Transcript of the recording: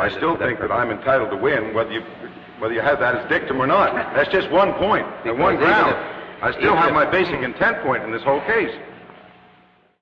I still think that I'm entitled to win, whether you whether you have that as dictum or not. That's just one point, and one ground. if- I still have my basic intent point in this whole case.